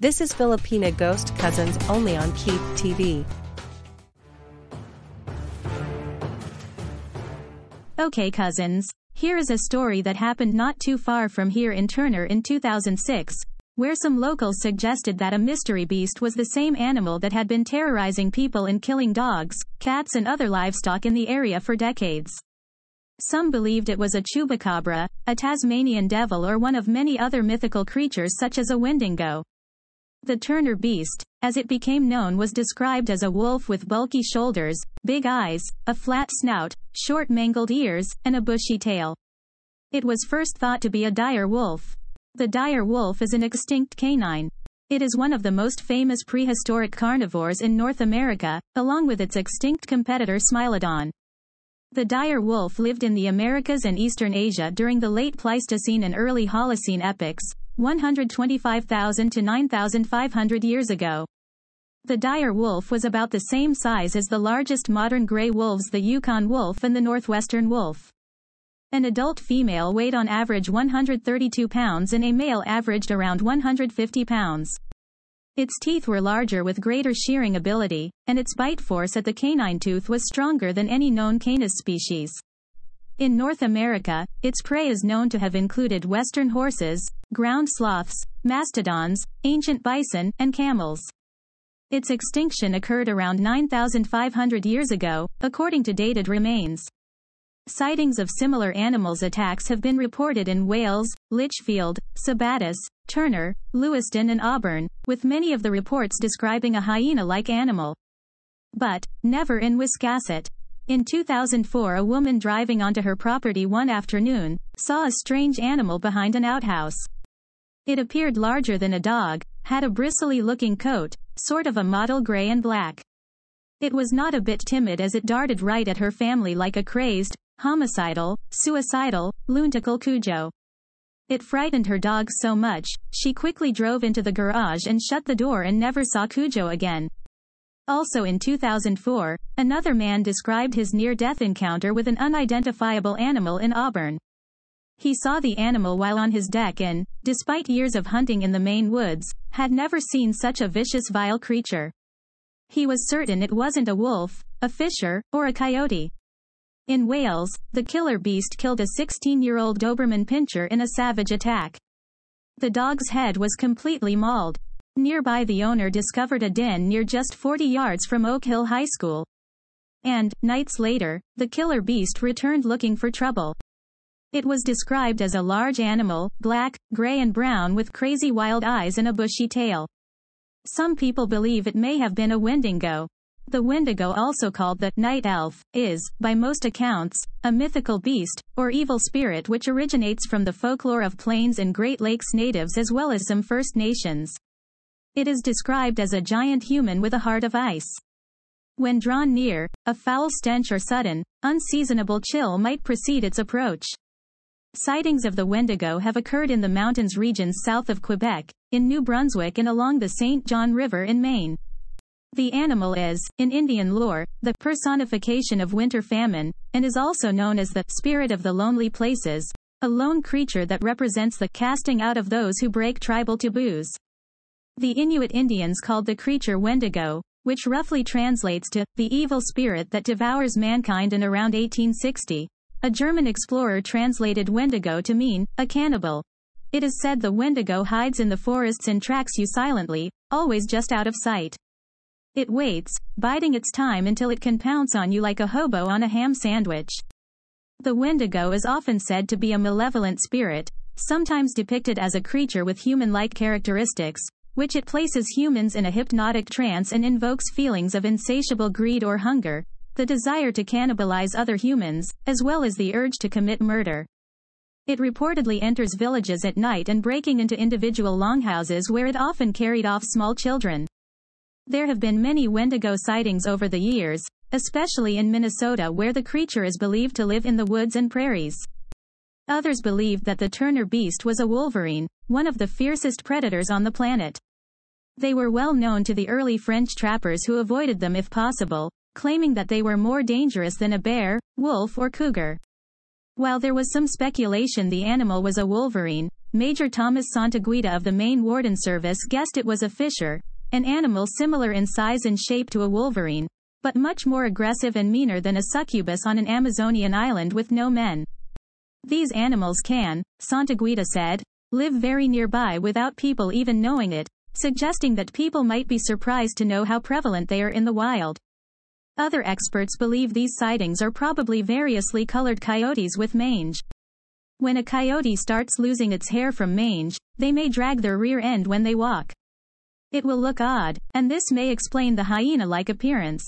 This is Filipina Ghost Cousins only on Keep TV. Okay cousins, here is a story that happened not too far from here in Turner in 2006, where some locals suggested that a mystery beast was the same animal that had been terrorizing people and killing dogs, cats and other livestock in the area for decades. Some believed it was a chupacabra, a Tasmanian devil or one of many other mythical creatures such as a wendigo. The Turner beast, as it became known was described as a wolf with bulky shoulders, big eyes, a flat snout, short mangled ears, and a bushy tail. It was first thought to be a dire wolf. The dire wolf is an extinct canine. It is one of the most famous prehistoric carnivores in North America, along with its extinct competitor Smilodon. The dire wolf lived in the Americas and Eastern Asia during the late Pleistocene and early Holocene epochs, 125,000 to 9,500 years ago. The dire wolf was about the same size as the largest modern gray wolves the Yukon wolf and the northwestern wolf. An adult female weighed on average 132 pounds and a male averaged around 150 pounds. Its teeth were larger with greater shearing ability, and its bite force at the canine tooth was stronger than any known canis species. In North America, its prey is known to have included western horses, ground sloths, mastodons, ancient bison, and camels. Its extinction occurred around 9,500 years ago, according to dated remains. Sightings of similar animals' attacks have been reported in Wales, Lichfield, Sabattus, Turner, Lewiston and Auburn, with many of the reports describing a hyena-like animal. But, never in Wiscasset. In 2004 a woman driving onto her property one afternoon, saw a strange animal behind an outhouse. It appeared larger than a dog, had a bristly-looking coat, sort of a mottled gray and black. It was not a bit timid as it darted right at her family like a crazed, homicidal, suicidal, lunatical Cujo. It frightened her dog so much, she quickly drove into the garage and shut the door and never saw Cujo again. Also in 2004, another man described his near-death encounter with an unidentifiable animal in Auburn. He saw the animal while on his deck and, despite years of hunting in the Maine woods, had never seen such a vicious vile creature. He was certain it wasn't a wolf, a fisher, or a coyote. In Wales, the killer beast killed a 16-year-old Doberman pinscher in a savage attack. The dog's head was completely mauled. Nearby the owner discovered a den near just 40 yards from Oak Hill High School. And, nights later, the killer beast returned looking for trouble. It was described as a large animal, black, gray and brown with crazy wild eyes and a bushy tail. Some people believe it may have been a wendigo. The wendigo also called the night elf, is, by most accounts, a mythical beast, or evil spirit which originates from the folklore of Plains and Great Lakes natives as well as some First Nations. It is described as a giant human with a heart of ice. When drawn near, a foul stench or sudden, unseasonable chill might precede its approach. Sightings of the Wendigo have occurred in the mountains regions south of Quebec, in New Brunswick and along the St. John River in Maine. The animal is, in Indian lore, the personification of winter famine, and is also known as the spirit of the lonely places, a lone creature that represents the casting out of those who break tribal taboos. The Inuit Indians called the creature Wendigo, which roughly translates to the evil spirit that devours mankind in around 1860. A German explorer translated Wendigo to mean, a cannibal. It is said the Wendigo hides in the forests and tracks you silently, always just out of sight. It waits, biding its time until it can pounce on you like a hobo on a ham sandwich. The Wendigo is often said to be a malevolent spirit, sometimes depicted as a creature with human-like characteristics, which it places humans in a hypnotic trance and invokes feelings of insatiable greed or hunger, the desire to cannibalize other humans, as well as the urge to commit murder. It reportedly enters villages at night and breaking into individual longhouses where it often carried off small children. There have been many Wendigo sightings over the years, especially in Minnesota where the creature is believed to live in the woods and prairies. Others believed that the Turner beast was a wolverine, one of the fiercest predators on the planet. They were well known to the early French trappers who avoided them if possible, claiming that they were more dangerous than a bear, wolf or cougar. While there was some speculation the animal was a wolverine, Major Thomas Santaguida of the Maine Warden Service guessed it was a fisher, an animal similar in size and shape to a wolverine, but much more aggressive and meaner than a succubus on an Amazonian island with no men. These animals can, Santaguida said, live very nearby without people even knowing it, suggesting that people might be surprised to know how prevalent they are in the wild. Other experts believe these sightings are probably variously colored coyotes with mange. When a coyote starts losing its hair from mange, they may drag their rear end when they walk. It will look odd, and this may explain the hyena-like appearance.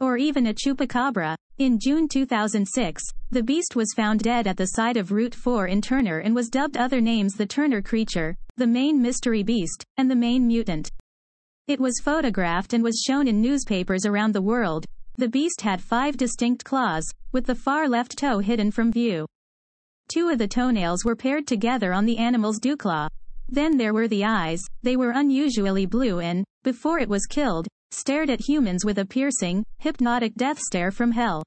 Or even a chupacabra. In June 2006, the beast was found dead at the side of Route 4 in Turner and was dubbed other names the Turner creature, the Maine mystery beast, and the Maine mutant. It was photographed and was shown in newspapers around the world. The beast had five distinct claws, with the far left toe hidden from view. Two of the toenails were paired together on the animal's dewclaw. Then there were the eyes, they were unusually blue and, before it was killed, stared at humans with a piercing, hypnotic death stare from hell.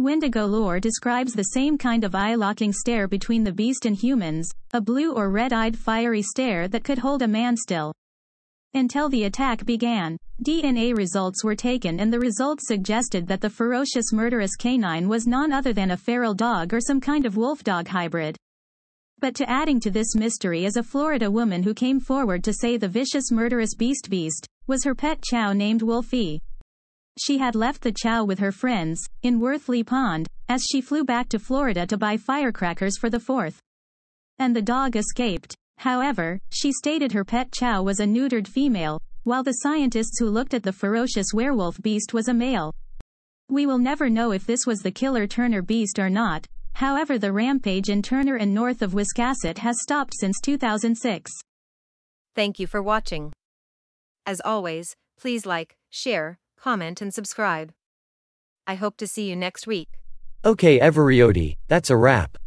Wendigo lore describes the same kind of eye-locking stare between the beast and humans, a blue or red-eyed fiery stare that could hold a man still. Until the attack began, DNA results were taken and the results suggested that the ferocious murderous canine was none other than a feral dog or some kind of wolf-dog hybrid. But to adding to this mystery is a Florida woman who came forward to say the vicious murderous beast beast was her pet chow named Wolfie. She had left the chow with her friends, in Worthley Pond, as she flew back to Florida to buy firecrackers for the 4th. And the dog escaped. However, she stated her pet chow was a neutered female, while the scientists who looked at the ferocious werewolf beast was a male. We will never know if this was the killer Turner beast or not, however the rampage in Turner and north of Wiscasset has stopped since 2006. Thank you for watching. As always, please like, share, comment and subscribe. I hope to see you next week. Okay Everyody, that's a wrap.